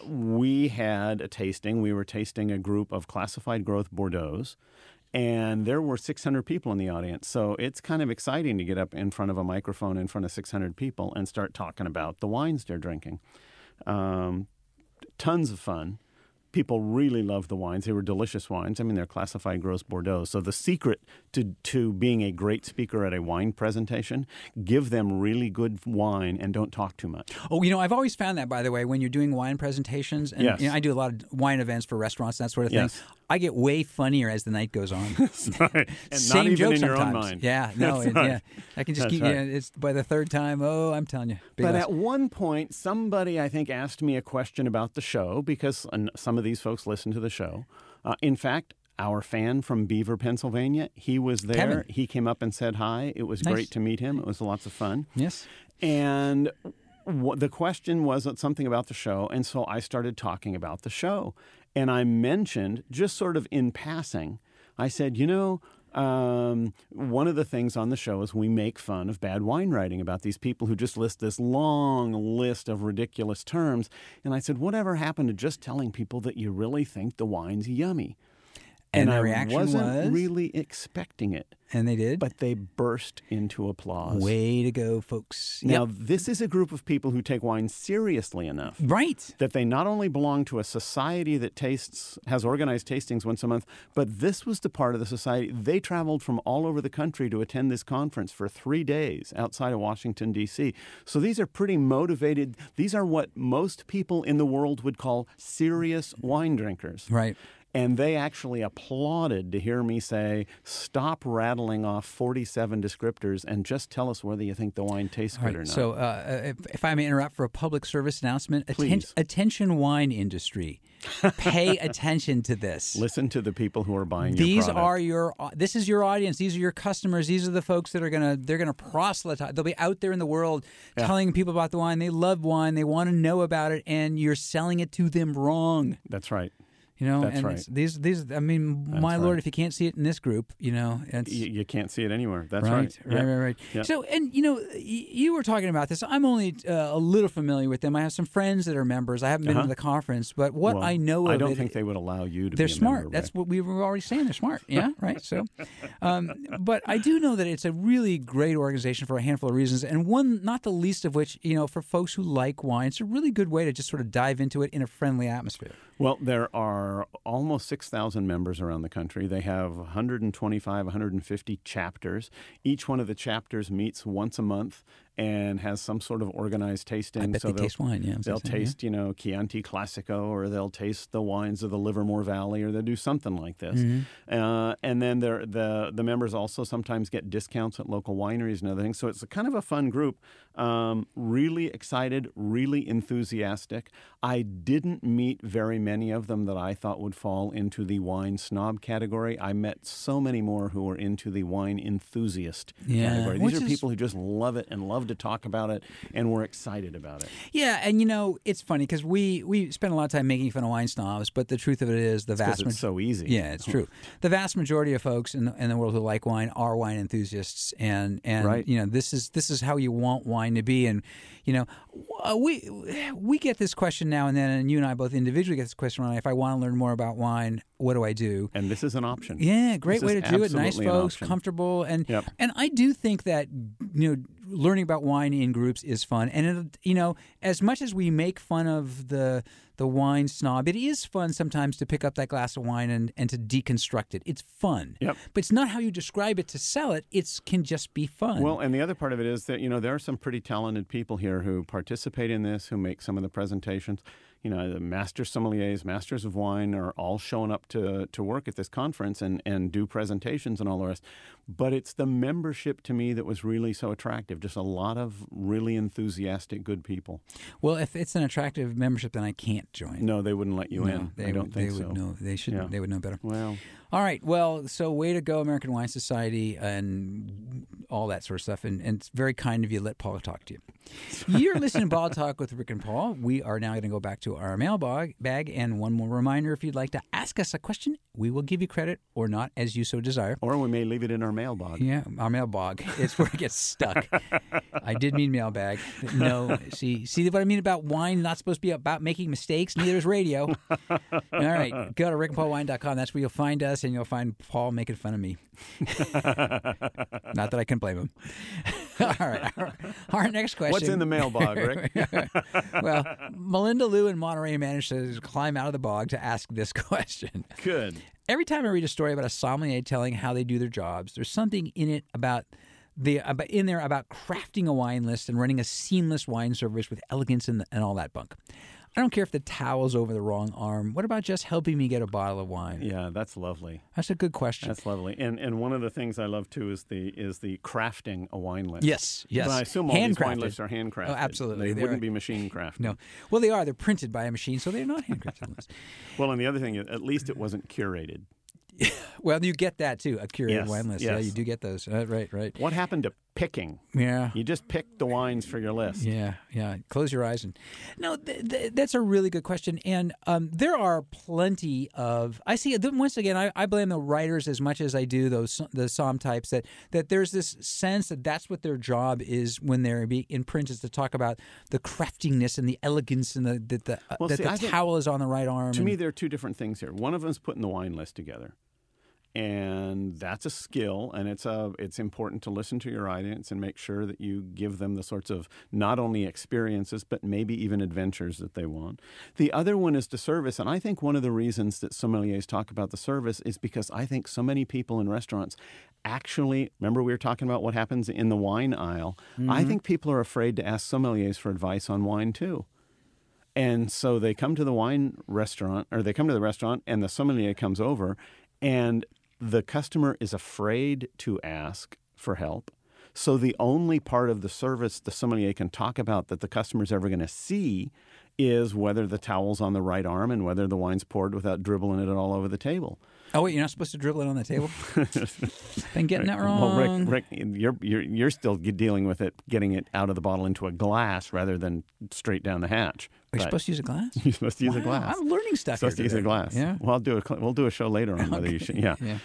we had a tasting. We were tasting a group of classified growth Bordeaux's, and there were 600 people in the audience. So it's kind of exciting to get up in front of a microphone in front of 600 people and start talking about the wines they're drinking. Um, tons of fun. People really loved the wines. They were delicious wines. I mean, they're classified growth Bordeaux. So the secret to to being a great speaker at a wine presentation, give them really good wine and don't talk too much. Oh, you know, I've always found that by the way when you're doing wine presentations, and Yes. you know, I do a lot of wine events for restaurants and that sort of thing. Yes. I get way funnier as the night goes on. right. And Same joke in your sometimes. own mind. Yeah, no, it- right. yeah. I can just That's keep. right. Yeah, it's by the third time. Oh, I'm telling you. But at one point, somebody I think asked me a question about the show because some of these folks listen to the show. Uh, in fact, our fan from Beaver, Pennsylvania, he was there. Kevin. He came up and said hi. It was Nice. great to meet him. It was lots of fun. yes. And wh- the question was something about the show. And so I started talking about the show. And I mentioned, just sort of in passing, I said, you know, um, one of the things on the show is we make fun of bad wine writing about these people who just list this long list of ridiculous terms. And I said, whatever happened to just telling people that you really think the wine's yummy? And I the reaction wasn't was? really expecting it, And they did. but they burst into applause. way to go, folks. Now, Yep. this is a group of people who take wine seriously enough right. that they not only belong to a society that tastes has organized tastings once a month, but this was the part of the society they traveled from all over the country to attend this conference for 3 days outside of Washington D.C. So these are pretty motivated. These are what most people in the world would call serious wine drinkers. Right. And they actually applauded to hear me say, "Stop rattling off 47 descriptors and just tell us whether you think the wine tastes All good right. or not." So, uh, if, if I may interrupt for a public service announcement, atten- attention, wine industry, pay attention to this. Listen to the people who are buying These are your. This is your audience. These are your customers. These are the folks that are gonna. They're gonna proselytize. They'll be out there in the world telling people about the wine. They love wine. They want to know about it, and you're selling it to them wrong. That's right. You know, That's and right. these these. I mean, my lord, right. if you can't see it in this group, you know, it's You, can't see it anywhere. That's right, right. right, right, right. So, and you know, y- you were talking about this. I'm only uh, a little familiar with them. I have some friends that are members. I haven't been Uh-huh. to the conference, but what Well, I know of I don't it, think they would allow you to. they're be a smart. member, That's what we were already saying. They're smart. Yeah, right. So, um, but I do know that it's a really great organization for a handful of reasons, and one not the least of which, you know, for folks who like wine, it's a really good way to just sort of dive into it in a friendly atmosphere. Well, there are almost 6,000 members around the country. They have 125, 150 chapters. Each one of the chapters meets once a month and has some sort of organized tasting. I bet so they they'll- taste wine. Yeah, They'll taste, you know, Chianti Classico, or they'll taste the wines of the Livermore Valley, or they'll do something like this. Mm-hmm. Uh, and then the the members also sometimes get discounts at local wineries and other things. So it's a kind of a fun group. Um, really excited, really enthusiastic. I didn't meet very many of them that I thought would fall into the wine snob category. I met so many more who were into the wine enthusiast Yeah, category. which These are is- people who just love it and love to talk about it, and we're excited about it. Yeah, and you know it's funny because we we spend a lot of time making fun of wine snobs, but the truth of it is the Because vast it's so easy. Yeah, it's true. The vast majority of folks in the, in the world who like wine are wine enthusiasts, and and Right. you know this is this is how you want wine to be. And you know, uh, we we get this question now and then, and you and I both individually get this question. Right? If I want to learn more about wine, what do I do? And this is an option. Yeah, great This way to do it. Nice folks, comfortable, and Yep. and I do think that you know learning about wine in groups is fun. And it, you know, as much as we make fun of the the wine snob, it is fun sometimes to pick up that glass of wine and, and to deconstruct it. It's fun, Yep. but it's not how you describe it to sell it. It can just be fun. Well, and the other part of it is that you know there are some pretty talented people here who participate in this, who make some of the presentations. You know, the master sommeliers, masters of wine are all showing up to, to work at this conference and, and do presentations and all the rest. But it's the membership to me that was really so attractive. Just a lot of really enthusiastic, good people. well, if it's an attractive membership, then I can't join. No, they wouldn't let you No, in. they I don't would, think they so. would know. They should. Yeah. They would know better. Well, All right. Well, so way to go, American Wine Society, and all that sort of stuff. And, and it's very kind of you. to Let Paul talk to you. You're listening to Bottle Talk with Rick and Paul. We are now going to go back to our mailbag bag. And one more reminder: if you'd like to ask us a question, we will give you credit or not, as you so desire. or we may leave it in our mailbox. Yeah, our mailbag. It's where it gets stuck. I did mean mailbag. No, see, see what I mean about wine? Not supposed to be about making mistakes. Neither is radio. All right, go to rickandpaulwine.com. That's where you'll find us, and you'll find Paul making fun of me. Not that I can blame him. all right. Our, our next question. What's in the mail mailbag, Rick? well, Melinda Lou in Monterey managed to climb out of the bog to ask this question. Good. Every time I read a story about a sommelier telling how they do their jobs, there's something in it about the about in there about crafting a wine list and running a seamless wine service with elegance and, and all that bunk. I don't care if the towel's over the wrong arm. What about just helping me get a bottle of wine? Yeah, that's lovely. That's a good question. That's lovely. And and one of the things I love too is the is the crafting a wine list. yes, yes. But I assume all these wine lists are handcrafted. Oh, absolutely. They They wouldn't are- be machine crafted. No. Well, they are. They're printed by a machine, so they're not handcrafted lists. Well, and the other thing at least it wasn't curated. Well, you get that too, a curated Yes, wine list. Yeah, yes. you do get those. Uh, right, right. What happened to picking? Yeah. You just pick the wines for your list. Yeah, yeah. Close your eyes and no. Th- th- that's a really good question, and um, there are plenty of. I see. Once again, I, I blame the writers as much as I do those the somm types. That that there's this sense that that's what their job is when they're in print is to talk about the craftiness and the elegance and the that the Well, that see, the towel is on the right arm. To and- me, there are two different things here. One of them is putting the wine list together, and that's a skill, and it's a it's important to listen to your audience and make sure that you give them the sorts of not only experiences but maybe even adventures that they want. The other one is the service, and I think one of the reasons that sommeliers talk about the service is because I think so many people in restaurants actually remember we were talking about what happens in the wine aisle. I mm-hmm. think people are afraid to ask sommeliers for advice on wine too. And so they come to the wine restaurant, or they come to the restaurant, and the sommelier comes over, and the customer is afraid to ask for help. So the only part of the service the sommelier can talk about that the customer is ever going to see is whether the towel's on the right arm and whether the wine's poured without dribbling it all over the table. Oh wait, you're not supposed to dribble it on the table. Been getting that wrong. Well, Rick, Rick, you're, you're you're still dealing with it, getting it out of the bottle into a glass rather than straight down the hatch. Are you But supposed to use a glass? you're supposed to use a glass. I'm learning stuff. supposed to use a glass. Yeah. Well, I'll do a we'll do a show later on whether you should. Yeah. Yeah.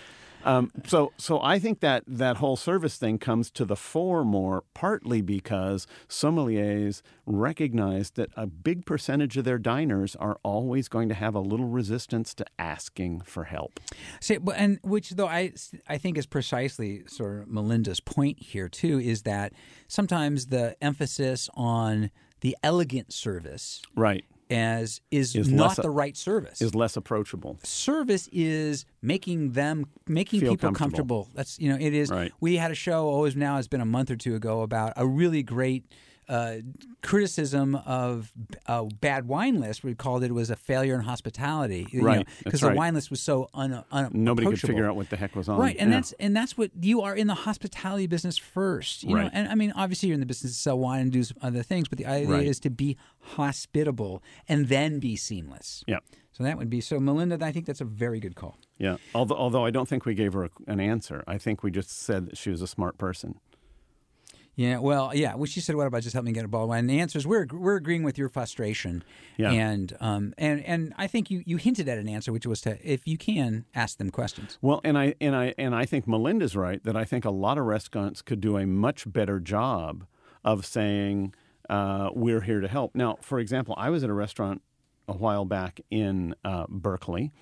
Um, so so I think that that whole service thing comes to the fore more partly because sommeliers recognize that a big percentage of their diners are always going to have a little resistance to asking for help. See, but- and which though I I think is precisely sort of Melinda's point here too is that sometimes the emphasis on the elegant service Right. As is, Is not less the right service. Is less approachable. service is making them making Feel people comfortable. comfortable. That's you know it is. Right. We had a show oh, always now it's been a month or two ago about a really great. Uh, criticism of a bad wine list. We called it was a failure in hospitality, you Right, Because the right. wine list was so un, un, Nobody could figure out what the heck was on. Right, and Yeah. that's and that's what you are in the hospitality business first. You know, Right. and I mean, obviously you're in the business to sell wine and do some other things, but the idea Right. is to be hospitable and then be seamless. yeah. So that would be so, Melinda. I think that's a very good call. Yeah. Although although I don't think we gave her a, an answer. I think we just said that she was a smart person. Yeah, well, yeah. Well, she said, "What about just help me get a ball?" And the answer is, we're we're agreeing with your frustration, Yeah. and um and and I think you you hinted at an answer, which was to, if you can, ask them questions. Well, and I and I and I think Melinda's right that I think a lot of restaurants could do a much better job of saying uh, we're here to help. Now, for example, I was at a restaurant a while back in uh, Berkeley.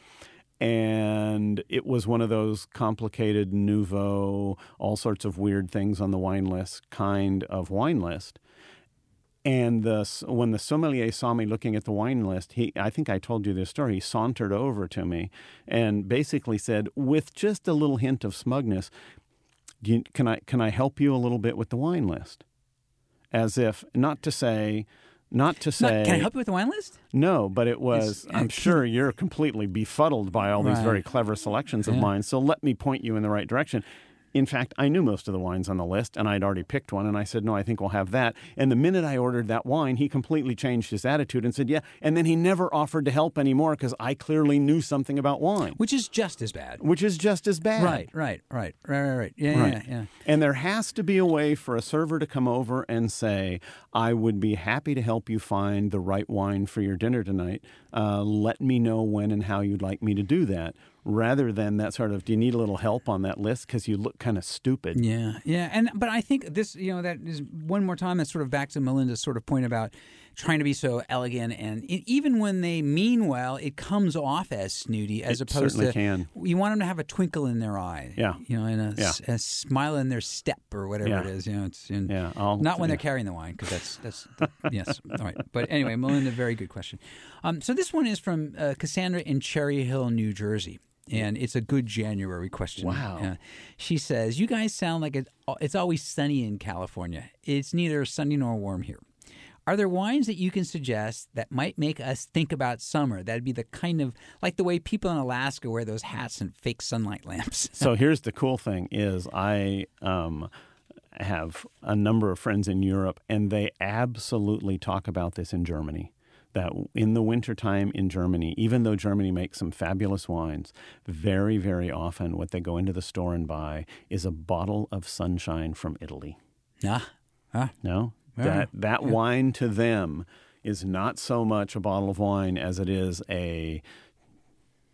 And it was one of those complicated nouveau, all sorts of weird things on the wine list kind of wine list. And the, when the sommelier saw me looking at the wine list, he, I think I told you this story. He sauntered over to me and basically said, with just a little hint of smugness, you, can, I, can I help you a little bit with the wine list? As if, not to say, not to Not- say, can I help you with the wine list? no, but it was, It's- I'm sure you're completely befuddled by all these very clever selections of Yeah. mine. So let me point you in the right direction. In fact, I knew most of the wines on the list and I'd already picked one. And I said, No, I think we'll have that. And the minute I ordered that wine, he completely changed his attitude and said, Yeah. And then he never offered to help anymore because I clearly knew something about wine, Which is just as bad. which is just as bad. Right, right, right, right, right, right. Yeah, Right. yeah, yeah. And there has to be a way for a server to come over and say, I would be happy to help you find the right wine for your dinner tonight. Uh, let me know when and how you'd like me to do that. Rather than that sort of, do you need a little help on that list because you look kind of stupid? Yeah, yeah, and but I think this, you know, that is one more time. That's sort of back to Melinda's sort of point about trying to be so elegant, and it, even when they mean well, it comes off as snooty as It opposed certainly to can. you want them to have a twinkle in their eye, Yeah. you know, and a, Yeah. a smile in their step or whatever Yeah. it is, you know. It's in, Yeah, I'll- not when yeah. they're carrying the wine because that's that's the, yes, all right. But anyway, Melinda, very good question. Um, so this one is from uh, Cassandra in Cherry Hill, New Jersey. And it's a good January question. Wow. Uh, she says, "You guys sound like it's always sunny in California. It's neither sunny nor warm here. Are there wines that you can suggest that might make us think about summer? That'd be the kind of like the way people in Alaska wear those hats and fake sunlight lamps. so here's the cool thing is I um, have a number of friends in Europe and they absolutely talk about this in Germany. That in the wintertime in Germany, even though Germany makes some fabulous wines, very, very often what they go into the store and buy is a bottle of sunshine from Italy. ah, ah, No, Yeah. that that wine to them is not so much a bottle of wine as it is a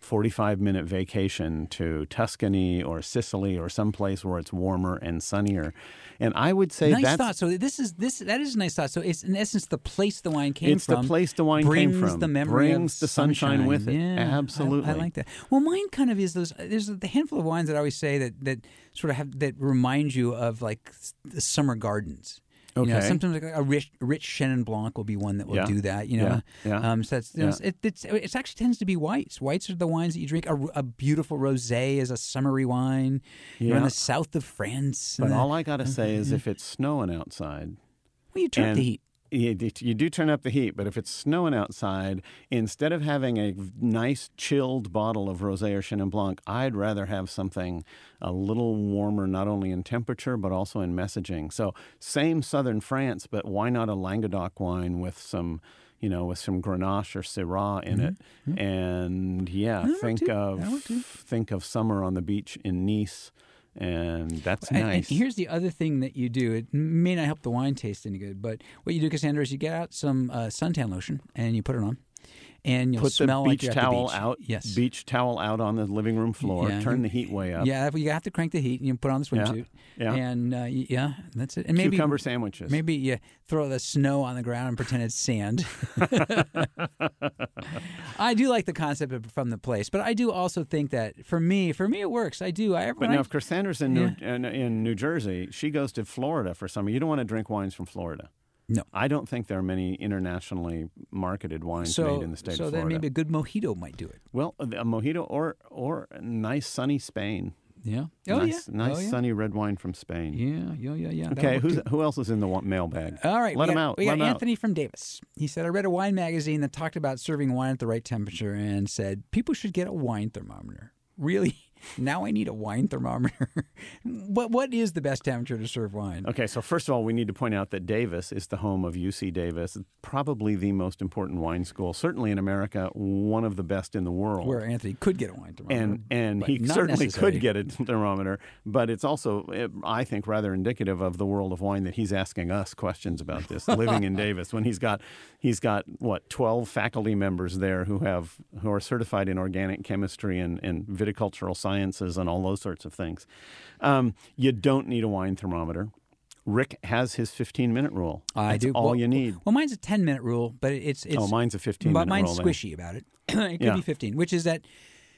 45 minute vacation to Tuscany or Sicily or someplace where it's warmer and sunnier. And I would say nice that's thought. So this is this that is a nice thought. So it's in essence the place the wine came it's from. It's the place the wine brings came from. The memory brings the sunshine, with it. Yeah, Absolutely. I, like that. Well, mine kind of is those. There's the handful of wines that I always say that that sort of have that remind you of like the summer gardens. You know, Okay. sometimes like a rich, rich Chenin Blanc will be one that will Yeah. do that. You know, Yeah. Yeah. Um, so that's, you know, Yeah. it, it's it actually tends to be whites. Whites are the wines that you drink. A, a beautiful rosé is a summery wine. You're in the south of France. But the- all I got to say is if it's snowing outside, well, you turn the heat. You, you do turn up the heat, but if it's snowing outside, instead of having a nice chilled bottle of rosé or Chenin Blanc, I'd rather have something a little warmer, not only in temperature but also in messaging. So, same southern France, but why not a Languedoc wine with some, you know, with some Grenache or Syrah in it? And yeah, That think of think of summer on the beach in Nice, and that's And- and nice. here's the other thing that you do. It may not help the wine taste any good, but what you do, Cassandra, is you get out some uh, suntan lotion and you put it on, and you'll Put the smell like beach the towel beach. out. Yes. Beach towel out on the living room floor. Yeah, turn the heat way up. Yeah, you have to crank the heat and you put on the swimsuit. yeah. And uh, yeah, that's it. And maybe Cucumber sandwiches. maybe you throw the snow on the ground and pretend it's sand. I do like the concept of from the place, but I do also think that for me, for me, it works. I do. I But when I- now, if Cassandra's in, New, in, in New Jersey, she goes to Florida for summer. You don't want to drink wines from Florida. No. I don't think there are many internationally marketed wines so made in the state so of Florida. So then maybe a good mojito might do it. well, a mojito or or a nice sunny Spain. Yeah. Oh nice, yeah. nice oh, yeah. sunny red wine from Spain. Yeah, yeah, yeah, yeah. Okay, who's who else is in the mailbag? All right, let we him got, out. We let got him out. Anthony from Davis. He said, I read a wine magazine that talked about serving wine at the right temperature and said people should get a wine thermometer. Really? Now I need a wine thermometer. what What is the best temperature to serve wine? Okay, so first of all, we need to point out that Davis is the home of UC Davis, probably the most important wine school, certainly in America, one of the best in the world. Where Anthony could get a wine thermometer. and and he certainly could get a thermometer, but it's also, I think, rather indicative of the world of wine that he's asking us questions about this. living in Davis, when he's got he's got what twelve faculty members there who have who are certified in organic chemistry and, and viticultural sciences and all those sorts of things. Um, you don't need a wine thermometer. Rick has his 15 minute rule. I That's do. all well, you need. Well, mine's a 10 minute rule, but it's. it's oh, mine's a 15 but minute mine's rule. then. squishy about it. it could Yeah. be 15, which is that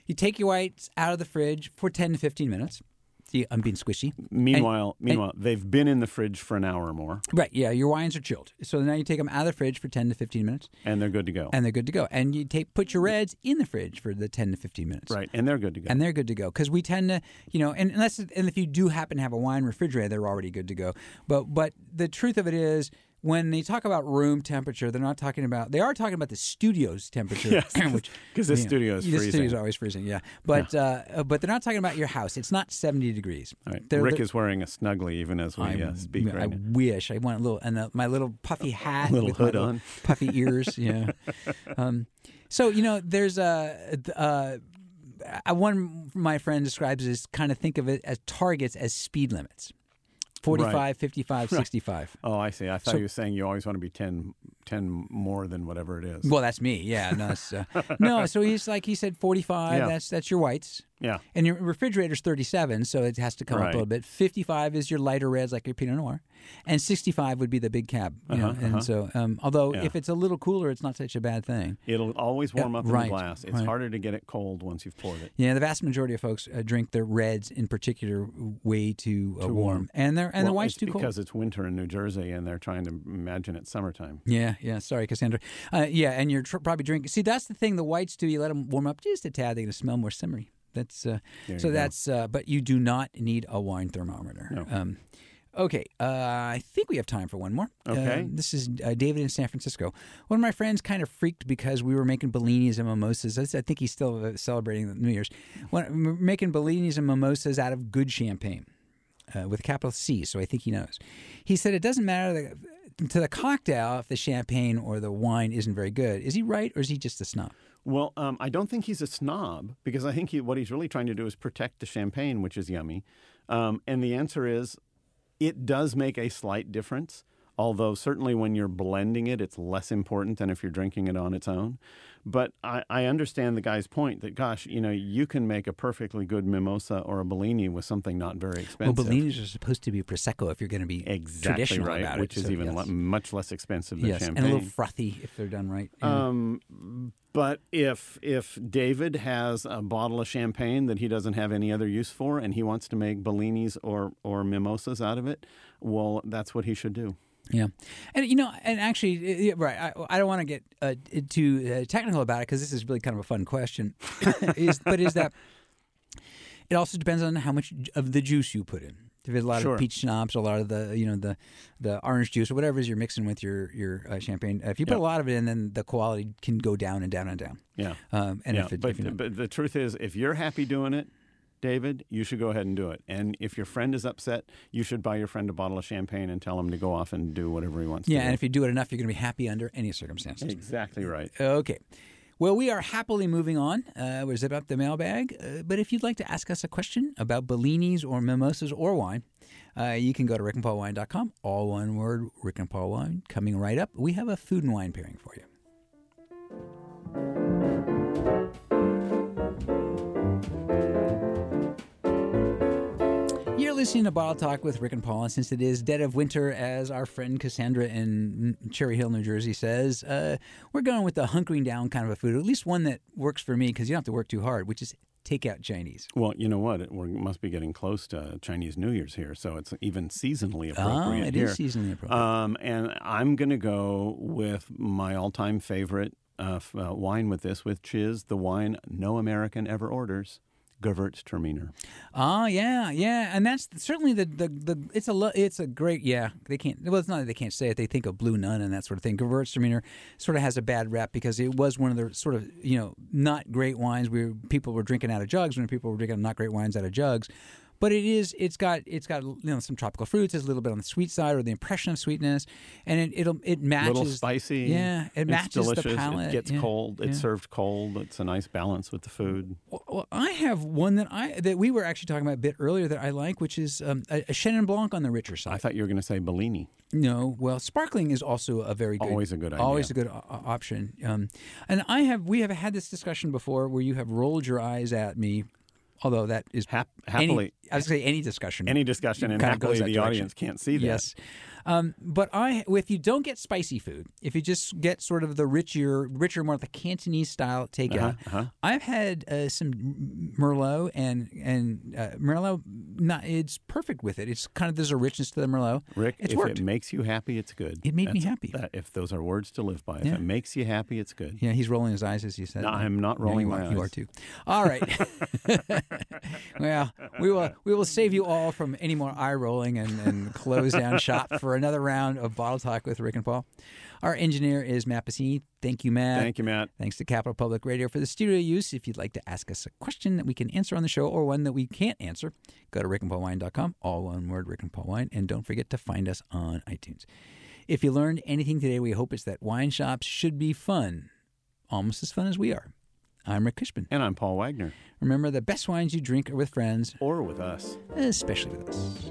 you take your whites out of the fridge for 10 to 15 minutes. See, I'm being squishy. Meanwhile, meanwhile, they've been in the fridge for an hour or more, Right, yeah, your wines are chilled. So now you take them out of the fridge for 10 to 15 minutes, and they're good to go. and they're good to go. And you take put your reds in the fridge for the 10 to 15 minutes. right, and they're good to go. And they're good to go because we tend to, you know, and unless and if you do happen to have a wine refrigerator, they're already good to go. But but the truth of it is, when they talk about room temperature, they're not talking about. They are talking about the studio's temperature, Yes, which 'cause the you know, studio is the freezing. studio's always freezing. Yeah, but Uh, but they're not talking about your house. It's not seventy degrees. Right. They're- Rick they're- is wearing a snuggly even as we uh, speak I right now. wish I want a little and uh, my little puffy hat, Little with my hood little on. puffy ears. Yeah. um, so you know, there's a. Uh, uh, one my friend describes it as kind of think of it as targets as speed limits 45 Right. 55 65 Oh, I see. I thought So- you were saying you always want to be 10, 10 more than whatever it is. well that's me yeah no, uh, no so he's like he said 45 Yeah. that's that's your whites Yeah. And your refrigerator's 37, so it has to come up a little bit. 55 is your lighter reds, like your Pinot Noir, and 65 would be the big cab. You know, and so, um, although Uh-huh, Yeah. if it's a little cooler, it's not such a bad thing. It'll always warm up in right, the glass. It's right. harder to get it cold once you've poured it. Yeah, the vast majority of folks uh, drink their reds in particular way too, uh, Too warm. warm. and they're and the white's too cold. because it's winter in New Jersey and they're trying to imagine it's summertime. Yeah, yeah. Sorry, Cassandra. Uh, yeah, and you're tr- probably drinking. See, that's the thing. The whites do. You let them warm up just a tad. They're going to smell more simmery. That's uh, so. That's uh, but you do not need a wine thermometer. No. Um, okay, uh, I think we have time for one more. Okay. Uh, this is uh, David in San Francisco. One of my friends kind of freaked because we were making bellinis and mimosas. I think he's still celebrating New Year's. When, we're making bellinis and mimosas out of good champagne uh, with a capital C, so I think he knows. He said it doesn't matter to the cocktail if the champagne or the wine isn't very good. Is he right, or is he just a snob? Well, um, I don't think he's a snob because I think he, what he's really trying to do is protect the champagne, which is yummy. Um, and the answer is it does make a slight difference, although certainly when you're blending it, it's less important than if you're drinking it on its own. But I, I understand the guy's point that, gosh, you know, you can make a perfectly good mimosa or a Bellini with something not very expensive. Well, bellinis are supposed to be prosecco if you're going to be exactly traditional right, about which it. is so even yes. le- much less expensive than yes, champagne. and a little frothy if they're done right. Um, but if if David has a bottle of champagne that he doesn't have any other use for, and he wants to make bellinis or or mimosas out of it, well, that's what he should do. Yeah, and you know, and actually, right. I, I don't want to get uh, too uh, technical about it because this is really kind of a fun question. is but is that it also depends on how much of the juice you put in. If there's a lot Sure. of peach schnapps, a lot of the you know the the orange juice or whatever it is you're mixing with your your uh, champagne. If you put a lot of it in, then the quality can go down and down and down. Yeah, Um, and yeah. if it, but if you know- but the truth is, if you're happy doing it. David, you should go ahead and do it. And if your friend is upset, you should buy your friend a bottle of champagne and tell him to go off and do whatever he wants yeah, to and if you do it enough, you're going to be happy under any circumstances. exactly right. Okay. Well, we are happily moving on. Uh, we're zip up the mailbag. Uh, but if you'd like to ask us a question about Bellinis or mimosas or wine, uh, you can go to rickandpaulwine.com. All one word, Rick and Paul Wine. Coming right up, we have a food and wine pairing for you. Listening to Bottle Talk with Rick and Paul, and since it is dead of winter, as our friend Cassandra in Cherry Hill, New Jersey says, uh, we're going with the hunkering down kind of a food, at least one that works for me because you don't have to work too hard, which is takeout Chinese. Well, you know what? We must be getting close to Chinese New Year's here, so it's even seasonally Ah, appropriate it here. is seasonally appropriate. Um, and I'm going to go with my all-time favorite uh, uh, wine with this, which is the wine no American ever orders, Gewürztraminer. Ah, yeah, yeah, and that's certainly the the, the it's a lo- it's a great yeah. They can't well, it's not that they can't say it. They think of Blue Nun and that sort of thing. Gewürztraminer sort of has a bad rep because it was one of the sort of you know not great wines where people were drinking out of jugs when people were drinking not great wines out of jugs. But it is. It's got. It's got. You know, some tropical fruits. It's a little bit on the sweet side, or the impression of sweetness, and it it'll it matches. little spicy. Yeah, it It's matches delicious. the palate. It gets yeah. cold. It's yeah. served cold. It's a nice balance with the food. Well, well, I have one that I that we were actually talking about a bit earlier that I like, which is um, a, a Chenin Blanc on the richer side. I thought you were going to say Bellini. No, well, sparkling is also a very good, Always a good always a good o- o- option. Um, and I have we have had this discussion before where you have rolled your eyes at me, although that is Hap- any- happily, I was going to say any discussion. any discussion, and happily the direction. audience can't see that. Yes. Um, but I, if you don't get spicy food, if you just get sort of the richer, richer, more the Cantonese style takeout, uh-huh. I've had uh, some Merlot and and uh, Merlot. Not, it's perfect with it. It's kind of there's a richness to the Merlot. Rick, it's if worked. it makes you happy, it's good. It made me That's- happy. that- if those are words to live by, if Yeah. it makes you happy, it's good. yeah, he's rolling his eyes as you said. No. I'm not rolling you my are, You are too. All right. well, we will we will save you all from any more eye rolling and, and close down shop for another round of bottle talk with Rick and Paul. Our engineer is Matt Bassini. Thank you, Matt. Thank you, Matt. Thanks to Capital Public Radio for the studio use. If you'd like to ask us a question that we can answer on the show or one that we can't answer, go to rickandpaulwine.com, all one word, Rick and Paul Wine, and don't forget to find us on iTunes. If you learned anything today, we hope it's that wine shops should be fun, almost as fun as we are. I'm Rick Kushman. And I'm Paul Wagner. Remember, the best wines you drink are with friends, Or with us. especially with us.